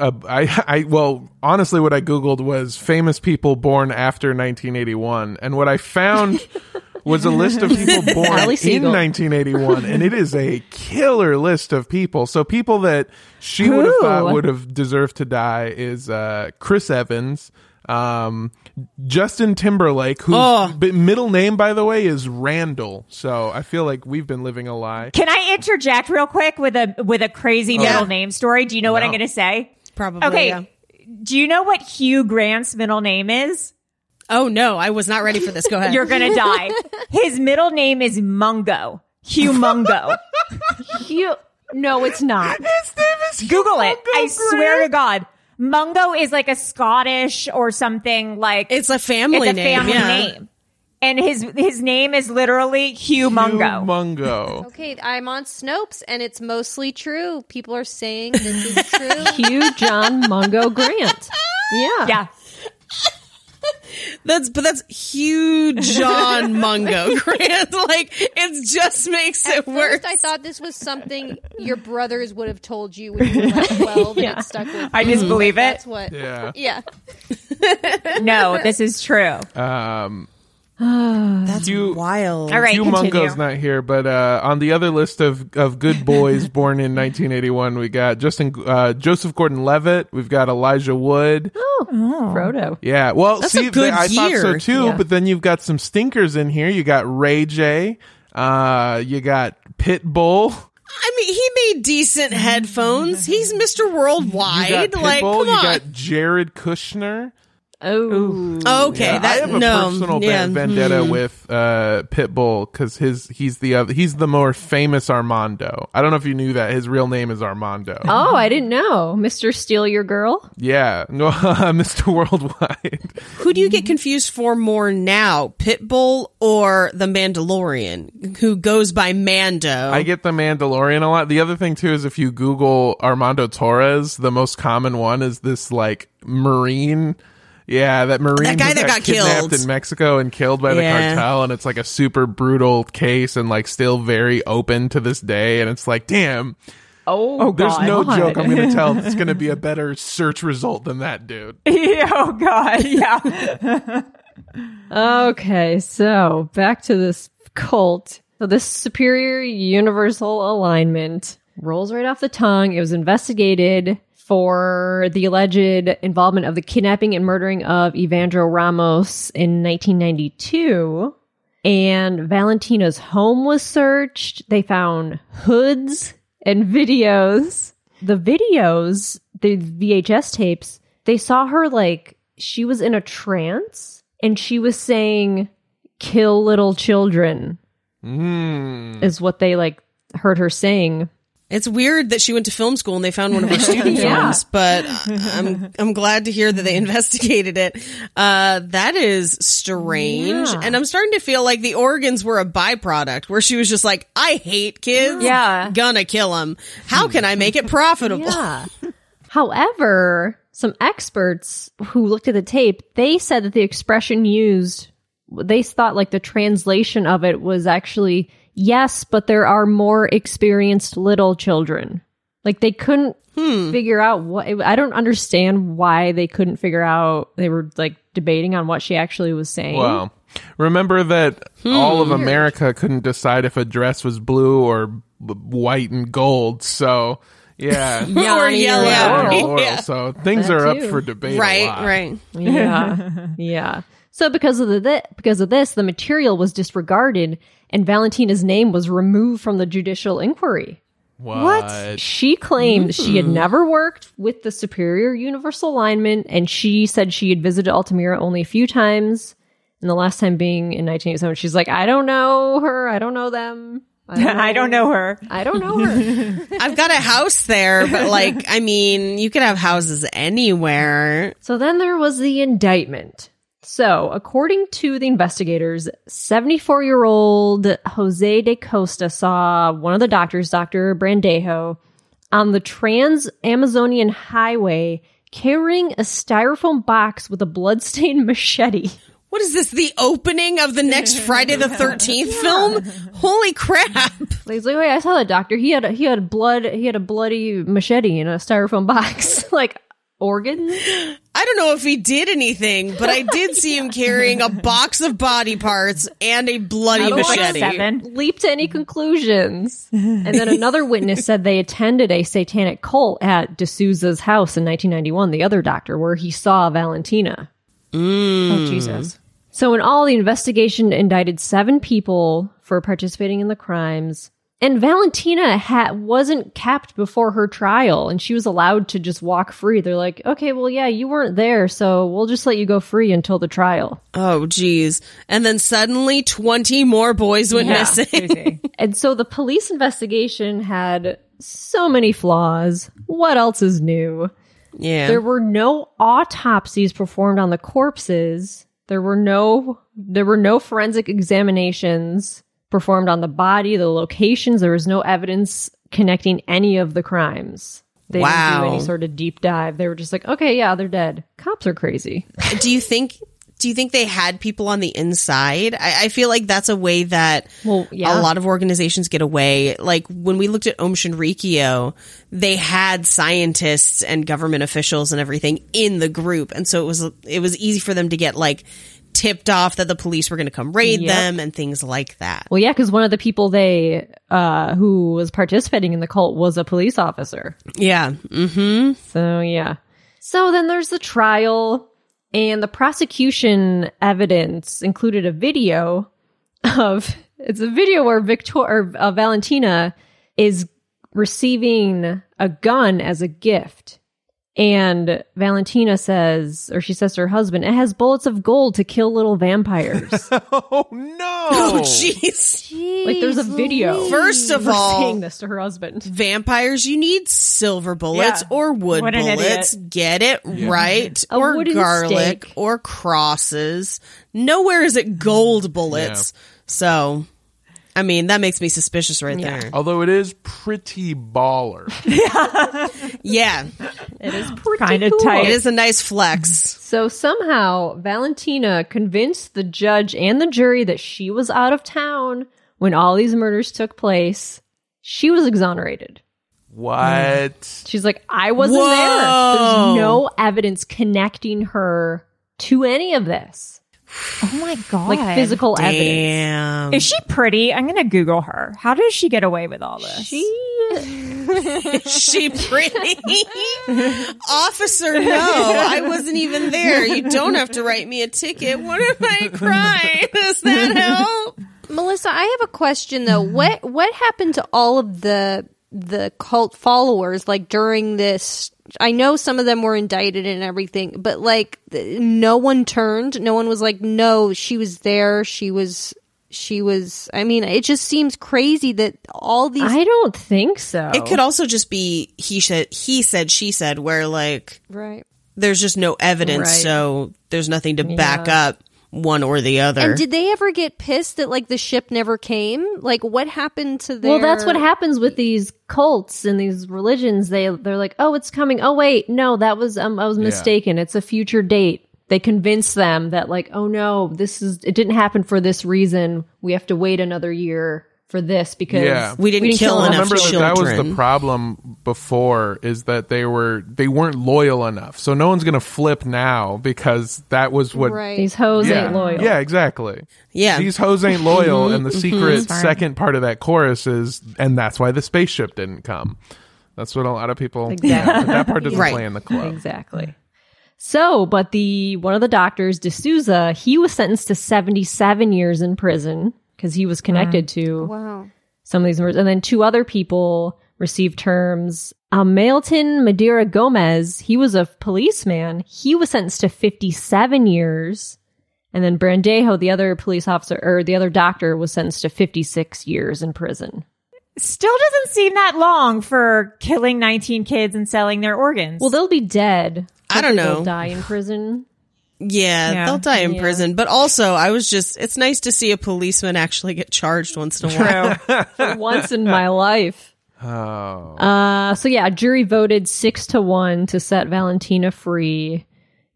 uh, I, I well, honestly, what I googled was famous people born after 1981, and what I found was a list of people born in 1981, and it is a killer list of people. So people that she would have thought would have deserved to die is uh, Chris Evans. Um, Justin Timberlake, whose Oh. middle name, by the way, is Randall. So I feel like we've been living a lie. Can I interject real quick with a with a crazy Yeah. middle name story? Do you know what I'm going to say? Probably. Okay. yeah. Do you know what Hugh Grant's middle name is? Oh no, I was not ready for this. Go ahead. You're going to die. His middle name is Mungo. Hugh Mungo. You, no, it's not. His name is Google it. I swear to God. Mungo is like a Scottish or something like It's a family it's a name, family yeah. name. And his his name is literally Hugh Mungo. Mungo. Okay, I'm on Snopes, and it's mostly true. People are saying this is true. Hugh John Mungo Grant. Yeah. Yeah. That's but that's huge John Mungo Grant. Like it just makes At it worse. I thought this was something your brothers would have told you when you were like 12 and it stuck with I you. disbelieve Like, it. That's what. Yeah. Yeah. No, this is true. Um, That's Hugh- wild. All right, Hugh continue. Mungo's not here, but uh, on the other list of, of good boys born in 1981, we got Justin uh, Joseph Gordon-Levitt. We've got Elijah Wood. Oh, Frodo. Yeah, well, That's a see, good I thought so too. Yeah. But then you've got some stinkers in here. You got Ray J. Uh, you got Pitbull. I mean, he made decent headphones. He's Mr. You Worldwide. got like, Pitbull. come you got Jared Kushner. Oh. okay, Yeah, that I have a no, personal yeah, van- vendetta hmm. with uh, Pitbull because his he's the other, he's the more famous Armando. I don't know if you knew that his real name is Armando. Oh, I didn't know. Mr. Steal Your Girl? Yeah, no, Mr. Worldwide. Who do you get confused for more now, Pitbull or the Mandalorian, who goes by Mando? I get the Mandalorian a lot. The other thing too is if you Google Armando Torres, the most common one is this like Marine. Yeah, that Marine That guy that got kidnapped killed. in Mexico and killed by the Yeah. cartel, and it's like a super brutal case and like still very open to this day. And it's like, damn, Oh, oh there's God. no joke. I'm going to tell it's going to be a better search result than that dude. oh God, yeah. Okay, so back to this cult. So this superior universal alignment rolls right off the tongue. It was investigated for the alleged involvement of the kidnapping and murdering of Evandro Ramos in 1992. And Valentina's home was searched. They found hoods and videos. The videos, the VHS tapes, they saw her like she was in a trance and she was saying, kill little children, Mm. is what they like heard her saying. It's weird that she went to film school and they found one of her student Yeah. films, but I'm I'm glad to hear that they investigated it. Uh, that is strange, Yeah. and I'm starting to feel like the organs were a byproduct, where she was just like, "I hate kids, Yeah. gonna kill them. How can I make it profitable?" Yeah. However, some experts who looked at the tape, they said that the expression used, they thought like the translation of it was actually yes, but there are more experienced little children. Like they couldn't hmm. figure out what I don't understand why they couldn't figure out they were like debating on what she actually was saying. Wow. remember that hmm. all of America couldn't decide if a dress was blue or b- white and gold. So, yeah. Yeah, or yellow. Yeah, Yeah. So things That are up for debate. a Right, lot. right. yeah yeah so because of the thi- because of this the material was disregarded and valentina's name was removed from the judicial inquiry What? she claimed she had hmm. never worked with the superior universal alignment and she said she had visited altamira only a few times and the last time being in 1987 she's like i don't know her i don't know them I don't know her. i don't know her I've got a house there, but like, I mean, you could have houses anywhere. So then there was the indictment. So, according to the investigators, 74 year old Jose de Costa saw one of the doctors, Dr. Brandejo, on the Trans Amazonian Highway carrying a styrofoam box with a bloodstained machete. What is this? The opening of the next Friday the Thirteenth film? Holy crap! He's like, wait, I saw that doctor. He had a, he had blood. He had a bloody machete in a styrofoam box, like organs. I don't know if he did anything, but I did see him carrying a box of body parts and a bloody don't like machete. Seven. leap to any conclusions. and then another witness said they attended a satanic cult at D'Souza's house in 1991, the other doctor, where he saw Valentina. Mm. Oh Jesus. So in all, the investigation indicted seven people for participating in the crimes. And Valentina ha- wasn't kept before her trial, and she was allowed to just walk free. They're like, okay, well, yeah, you weren't there, so we'll just let you go free until the trial. Oh, geez. And then suddenly 20 more boys went Yeah, missing. And so the police investigation had so many flaws. What else is new? Yeah. There were no autopsies performed on the corpses. There were no there were no forensic examinations performed on the body, the locations. There was no evidence connecting any of the crimes. They didn't Wow. do any sort of deep dive. They were just like, okay, yeah, they're dead. Cops are crazy. do you think do you think they had people on the inside? I, I feel like that's a way that Well, yeah. a lot of organizations get away. Like when we looked at Aum Shinrikyo, they had scientists and government officials and everything in the group, and so it was it was easy for them to get like tipped off that the police were going to come raid Yep. them and things like that. Well, yeah, because one of the people they uh who was participating in the cult was a police officer. Yeah. Mm-hmm. So yeah. So then there's the trial, and the prosecution evidence included a video of it's a video where Victor or uh, Valentina is receiving a gun as a gift. And Valentina says, or she says to her husband, it has bullets of gold to kill little vampires. Oh no! Oh jeez. like there's a video. First of all, saying this to her husband. vampires, you need silver bullets Yeah. or wood What an bullets. Get it right. A or garlic stake. or crosses. Nowhere is it gold bullets. So, I mean, that makes me suspicious right there. Although it is pretty baller. Yeah. It is pretty Kind of cool. tight. It is a nice flex. So somehow Valentina convinced the judge and the jury that she was out of town when all these murders took place. She was exonerated. What? She's like, I wasn't Whoa. there. There's no evidence connecting her to any of this. Oh my god. Like physical evidence. Is she pretty? I'm gonna Google her. How does she get away with all this? She she pretty? Officer, no. I wasn't even there. You don't have to write me a ticket. What if I cry? Does that help? Melissa, I have a question though. What what happened to all of the the cult followers like during this I know some of them were indicted and everything, but like th- no one turned. No one was like, "No, she was there. She was she was I mean, it just seems crazy that all these I don't think so. It could also just be he said, he said, she said, where like right. there's just no evidence, Right. so there's nothing to back up one or the other. And did they ever get pissed that like the ship never came? Like what happened to their Well, that's what happens with these cults and these religions. They they're like, "Oh, it's coming. Oh, wait, no, that was um, I was mistaken. It's a future date." They convince them that like, "Oh no, this is it didn't happen for this reason. We have to wait another year for this because Yeah. We didn't kill enough enough Remember that, that was the problem before is that they were they weren't loyal enough. So no one's gonna flip now because that was what right. These hoes yeah, ain't loyal. Yeah, exactly. Yeah. These hoes ain't loyal, and the mm-hmm. secret mm-hmm. second part of that chorus is, and that's why the spaceship didn't come. That's what a lot of people. Exactly. Yeah, that part doesn't Right. play in the club. Exactly. So, but the one of the doctors, D'Souza, he was sentenced to 77 years in prison because he was connected to Wow. some of these murders. And then two other people received terms. Um, Mailton Madeira Gomez, he was a policeman. He was sentenced to 57 years. And then Brandejo, the other police officer or the other doctor, was sentenced to 56 years in prison. Still doesn't seem that long for killing 19 kids and selling their organs. Well, they'll be dead. I don't know. They'll die in prison. Yeah, Yeah. they'll die in Yeah. prison. But also, I was just, it's nice to see a policeman actually get charged once in a while. For once in my life. Oh, Uh, so yeah, a jury voted six to one to set Valentina free.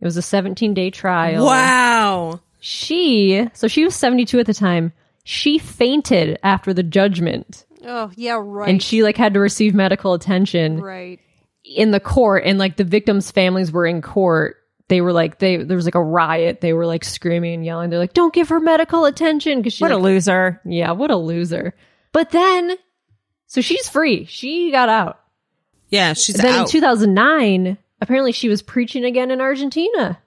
It was a 17 day trial. Wow. She, so she was 72 at the time. She fainted after the judgment Oh, yeah, right. and she like had to receive medical attention right. in the court and like the victims' families were in court. They were like, they, there was like a riot. They were like screaming and yelling. They're like, don't give her medical attention. Cause she what a loser. yeah, what a loser. But then, so she's free. She got out. Yeah, she's then out. in 2009, apparently she was preaching again in Argentina.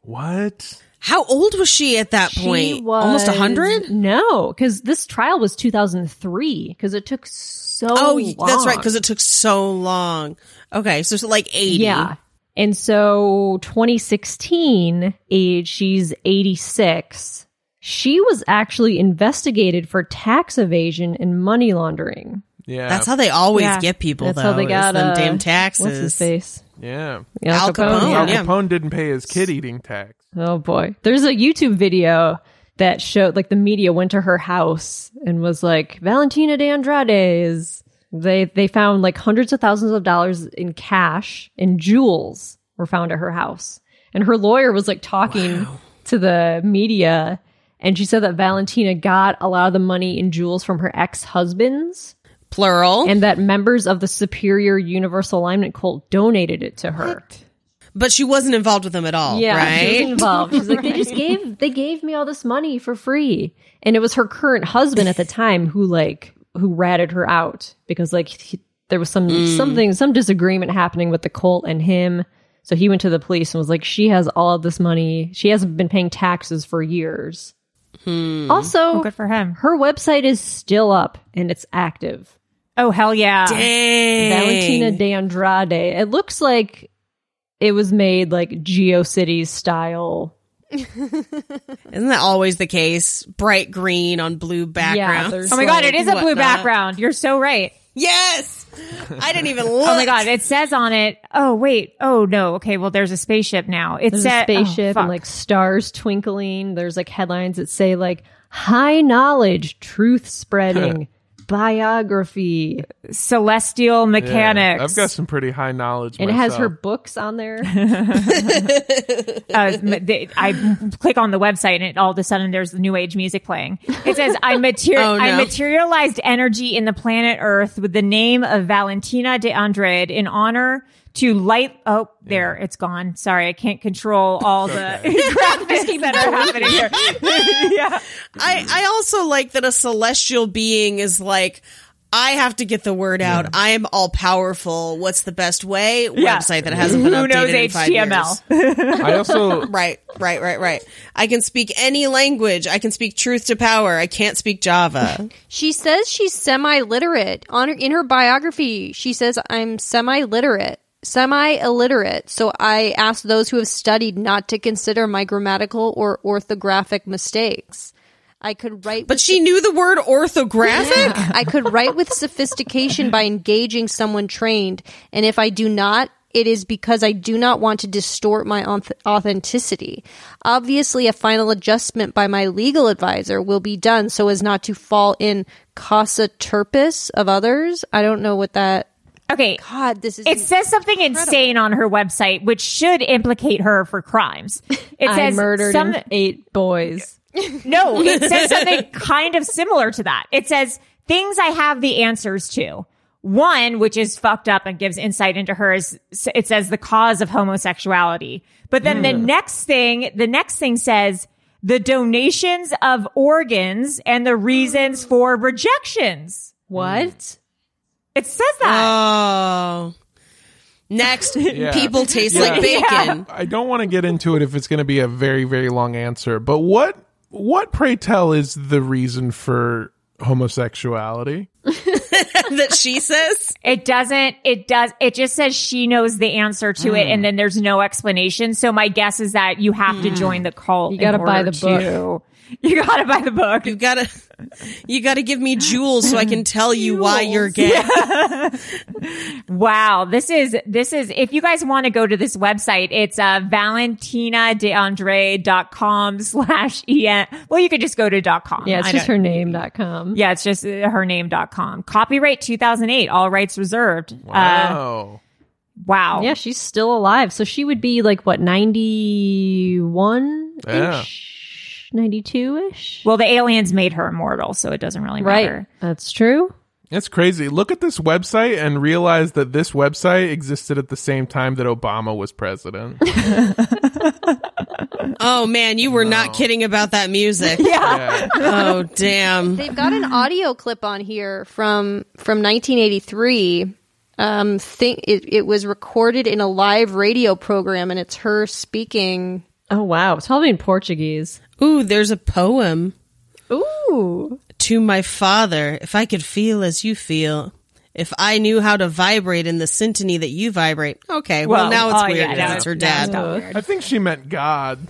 what? How old was she at that She point? was Almost a hundred. No, because this trial was 2003. Because it took so. Oh, y- that's right. Because it took so long. Okay, so, so like eighty. yeah, and so 2016, age she's 86. She was actually investigated for tax evasion and money laundering. Yeah. That's how they always Yeah. get people. That's though, how they got them uh, damn taxes. What's his face? Yeah. Al Capone, Al yeah. Capone didn't pay his kid eating tax. Oh boy. There's a YouTube video that showed like the media went to her house and was like, Valentina de Andrade is they they found like hundreds of thousands of dollars in cash and jewels were found at her house. And her lawyer was like talking to the media and she said that Valentina got a lot of the money in jewels from her ex-husbands Plural. and that members of the Superior Universal Alignment cult donated it to her. but she wasn't involved with them at all, Yeah, right? she wasn't involved. She's like, they just gave they gave me all this money for free, and it was her current husband at the time who like who ratted her out because like he, there was some Mm. something some disagreement happening with the cult and him. So he went to the police and was like, she has all of this money. She hasn't been paying taxes for years. Hmm. Also, Oh, good for him. her website is still up and it's active. Oh hell yeah! Dang. Valentina de Andrade. It looks like it was made like GeoCities style Isn't that always the case? Bright green on blue background. there's Oh my god, it is a blue background. You're so right. Yes. I didn't even look. Oh my god, it says on it. Oh wait. Oh no. Okay. Well, there's a spaceship now. It's There's said a spaceship oh, and like stars twinkling. There's like headlines that say like high knowledge, truth spreading, biography, celestial Yeah. mechanics. I've got some pretty high knowledge. and it has her books on there. uh, they- I click on the website and it, all of a sudden there's new age music playing. It says I mater- Oh, no. I materialized energy in the planet Earth with the name of Valentina de Andrade in honor to light. Oh, there it's gone. Sorry, I can't control all the graphics that are happening here. yeah. I, I also like that a celestial being is like, I have to get the word out. I am all powerful. What's the best way? Yeah. Website that hasn't been Who updated knows in five HTML? years. I also Right, right, right, right. I can speak any language. I can speak truth to power. I can't speak Java. She says she's semi-literate. On her, in her biography, she says I'm semi-literate, semi-illiterate. So I ask those who have studied not to consider my grammatical or orthographic mistakes. I could write, But she knew the word orthographic? I could write with sophistication by engaging someone trained, and if I do not, it is because I do not want to distort my authenticity. Obviously, a final adjustment by my legal advisor will be done so as not to fall in casa turpis of others. I don't know what that. Okay. God, this is. It says something insane on her website, which should implicate her for crimes. It I says murdered some, eight boys. No, it says something kind of similar to that. It says things I have the answers to. One, which is fucked up and gives insight into her is it says the cause of homosexuality. But then the hmm. next thing, the next thing says the donations of organs and the reasons for rejections. What? It says that. Oh. Next, Yeah. people taste Yeah. like bacon. I don't want to get into it if it's going to be a very very long answer. But what what pray tell is the reason for homosexuality? that she says. It doesn't, it does, it just says she knows the answer to it and mm. then there's no explanation. So my guess is that you have to mm. join the cult. You gotta buy the book. You gotta buy the book. You gotta, you gotta give me jewels so I can tell you why you're gay. Wow. This is, this is, if you guys want to go to this website, it's uh, valentinadeandre.com slash en. Well, you could just go to dot .com. Yeah, it's I just don't- her name.com. Yeah, it's just uh, her name.com. Copyright 2008, all rights reserved. Uh, Wow. wow. Yeah, she's still alive. So she would be like what, 91 Yeah. Ish? 92 ish? Well, the aliens made her immortal, so it doesn't really matter. Right. matter. That's true. It's crazy. Look at this website and realize that this website existed at the same time that Obama was president. Oh man, you were not kidding about that music. yeah. Oh damn. They've got an audio clip on here from from 1983. Um, think it, it was recorded in a live radio program, and it's her speaking. Oh, wow. It's probably in Portuguese. Ooh, there's a poem. Ooh. To my father, if I could feel as you feel, if I knew how to vibrate in the symphony that you vibrate. Okay, well, Well, now it's oh, weird yeah, because now it's her dad. I think she meant God.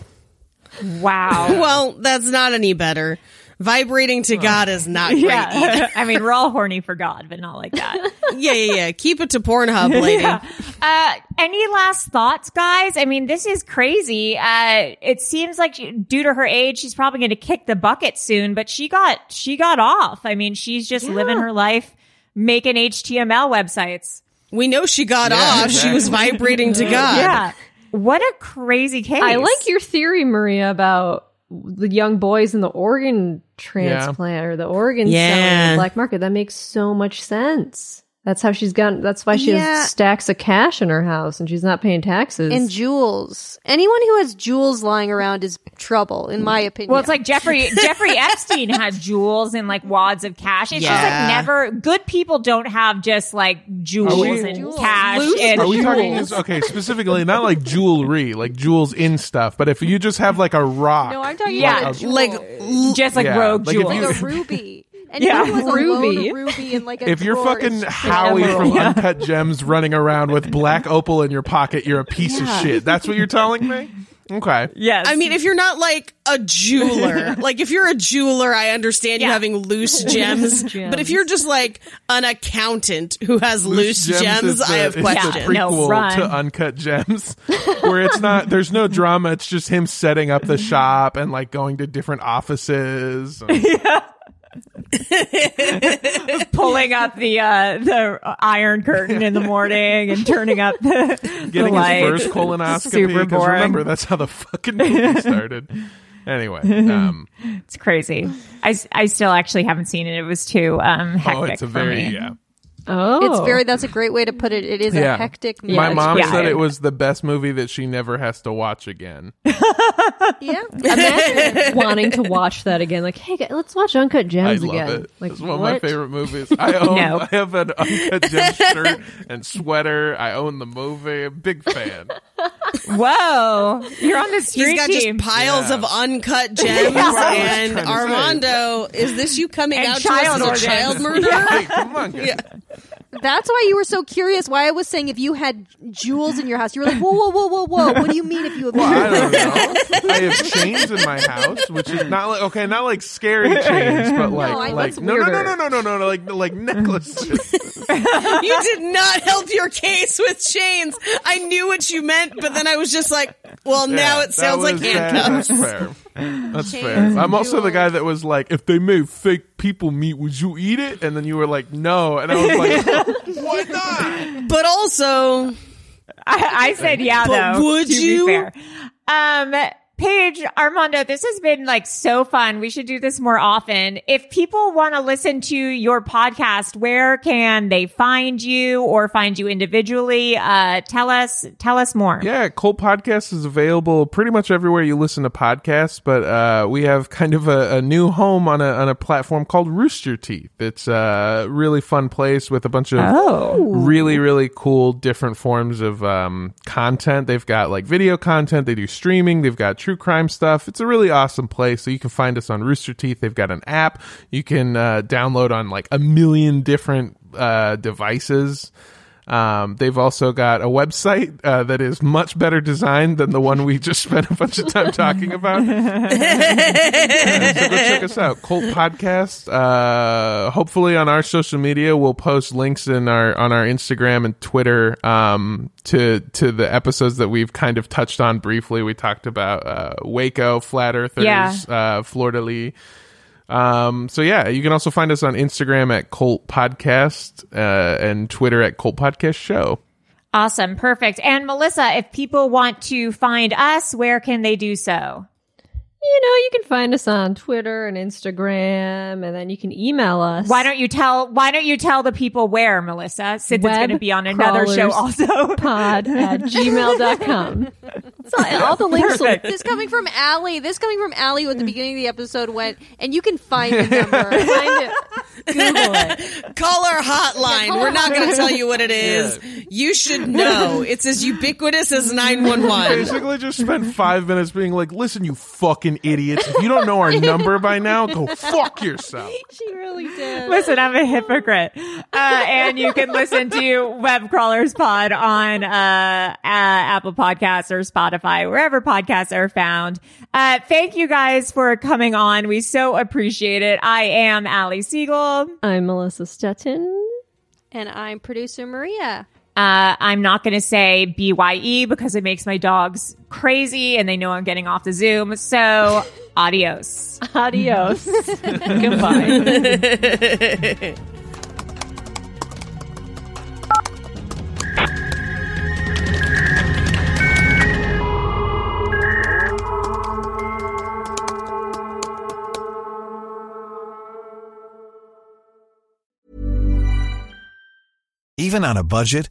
Wow. Well, that's not any better. Vibrating to God is not great. Yeah. I mean, we're all horny for God, but not like that. Yeah, yeah, yeah. Keep it to Pornhub, lady. Yeah. Uh, any last thoughts, guys? I mean, this is crazy. Uh, it seems like she- due to her age, she's probably going to kick the bucket soon, but she got, she got off. I mean, she's just living her life making HTML websites. We know she got Yeah, off. She was vibrating to God. Yeah. What a crazy case. I like your theory, Maria, about the young boys in the organ transplant or the organ Yeah. selling the black market. That makes so much sense. That's how she's gotten. That's why she Yeah. has stacks of cash in her house and she's not paying taxes. And jewels. Anyone who has jewels lying around is trouble, in my opinion. Well, it's like Jeffrey Jeffrey Epstein had jewels and like wads of cash. It's just like never good people don't have just like jewels we- and Jewels. cash Loose and Are we talking jewels. okay specifically not like jewelry, like jewels in stuff, but if you just have like a rock, no, I'm talking Yeah. about a. Like, just like Yeah, rogue like jewels. you- like a ruby. And Yeah. who has Ruby. of ruby and like a if you're drawer fucking is- Howie from emerald. Uncut Gems running around with black opal in your pocket, you're a piece of shit. That's what you're telling me? Okay. yes. I mean, if you're not like a jeweler, like if you're a jeweler, I understand you Yeah. having loose gems. But if you're just like an accountant who has loose, gems, is I have questions. the Yeah, no, prequel run. to Uncut Gems, where it's not. There's no drama. It's just him setting up the shop and like going to different offices. pulling up the uh the iron curtain in the morning and turning up the getting the his first colonoscopy. Super Because remember, that's how the fucking movie started. Anyway, um, It's crazy. I, I still actually haven't seen it. It was too um hectic oh, it's a for very me. yeah. Oh, It's very. Oh. That's a great way to put it. It is Yeah. a hectic. Movie. My mom Yeah. said it was the best movie that she never has to watch again. Yeah. Imagine wanting to watch that again. Like, hey, guys, let's watch Uncut I Gems love again. it. Like, it's one of my favorite movies. I own. No. I have an uncut gem shirt and sweater. I own the movie. Big fan. Whoa, you're on the street He's got team. just piles Yeah. of uncut gems. Yeah. and Trying to say. Armando, is this you coming And out to us as a organs. child murderer? hey, come on, guys. That's why you were so curious. Why I was saying if you had jewels in your house, you were like, whoa, whoa, whoa, whoa, whoa. What do you mean if you have? Well, I don't know. I have chains in my house, which is not like okay, not like scary chains, but like I- like that's no, no, no, no, no, no, no, no, like like necklaces. you did not help your case with chains. I knew what you meant, but then I was just like, well, now Yeah, it sounds that like was- that- handcuffs. That's fair. That's Chains fair. and I'm also the guy that was like, if they made fake people meat, would you eat it? And then you were like, no, and I was like, why not? But also, I, I said yeah, But though. would to you? Be fair. Um, Paige, Armando, this has been like so fun. We should do this more often. If people want to listen to your podcast, where can they find you or find you individually? Uh, tell us, tell us more. Yeah, Cult Podcast is available pretty much everywhere you listen to podcasts, but uh, we have kind of a, a new home on a on a platform called Rooster Teeth. It's a really fun place with a bunch of Oh. really really cool different forms of um, content. They've got like video content, they do streaming, they've got true crime stuff. It's a really awesome place. So you can find us on Rooster Teeth. They've got an app you can uh, download on like a million different uh, devices. Um, they've also got a website uh, that is much better designed than the one we just spent a bunch of time talking about. Uh, so go check us out, Cult Podcast. Uh, hopefully, on our social media, we'll post links in our on our Instagram and Twitter um, to to the episodes that we've kind of touched on briefly. We talked about uh, Waco, Flat Earthers, Yeah. uh, Flordelis. Um, so yeah, you can also find us on Instagram at Cult Podcast uh, and Twitter at Cult Podcast Show. Awesome. Perfect. And Melissa, if people want to find us, where can they do so? You know, you can find us on Twitter and Instagram, and then you can email us. Why don't you tell why don't you tell the people where, Melissa? Since it's gonna be on another show also. pod at gmail.com. So all the links will Perfect. This coming from Allie. This coming from Allie who at the beginning of the episode went, and you can find the number. find it. Google it. Call our hotline. call We're our not going to tell you what it is. You should know. It's as ubiquitous as 911. Basically, just spent five minutes being like, "Listen, you fucking idiots! If you don't know our number by now, go fuck yourself." She really did. Listen, I'm a hypocrite. Uh, and you can listen to Web Crawlers Pod on uh, uh, Apple Podcasts or Spotify, wherever podcasts are found. Uh, thank you guys for coming on. We so appreciate it. I am Allie Siegel. I'm Melissa Stetten. And I'm producer Maria. Uh, I'm not going to say BYE because it makes my dogs crazy and they know I'm getting off the Zoom. So, adios. Adios. Goodbye. Even on a budget,